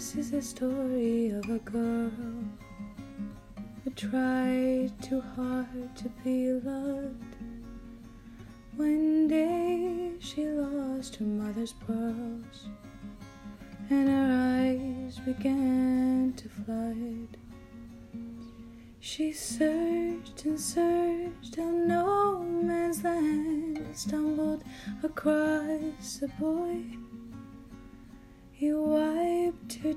This is the story of a girl who tried too hard to be loved. One day she lost her mother's pearls, and her eyes began to flood. She searched and searched on no man's land, stumbled across a boy.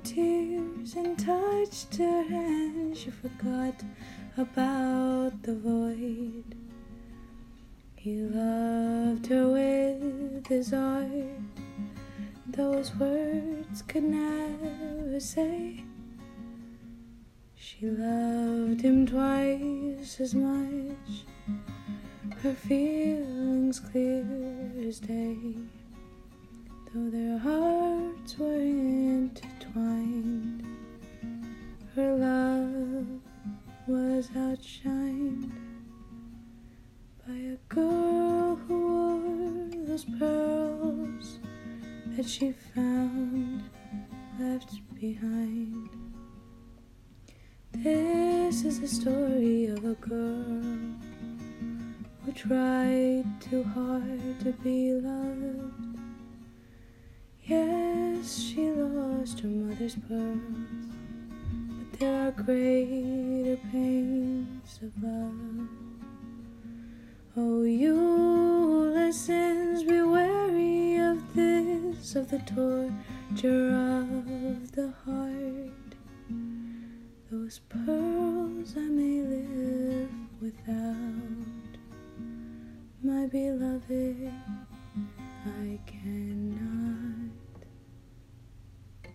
Tears and touched her hand. She forgot about the void. He loved her with his art. Those words could never say. She loved him twice as much. Her feelings clear as day though their hearts was outshined by a girl who wore those pearls that she found left behind. This is the story of a girl who tried too hard to be loved. Yes, she lost her mother's pearls, but there are greater love. Oh, you listens, be wary of this, of the torture of the heart. Those pearls I may live without, my beloved.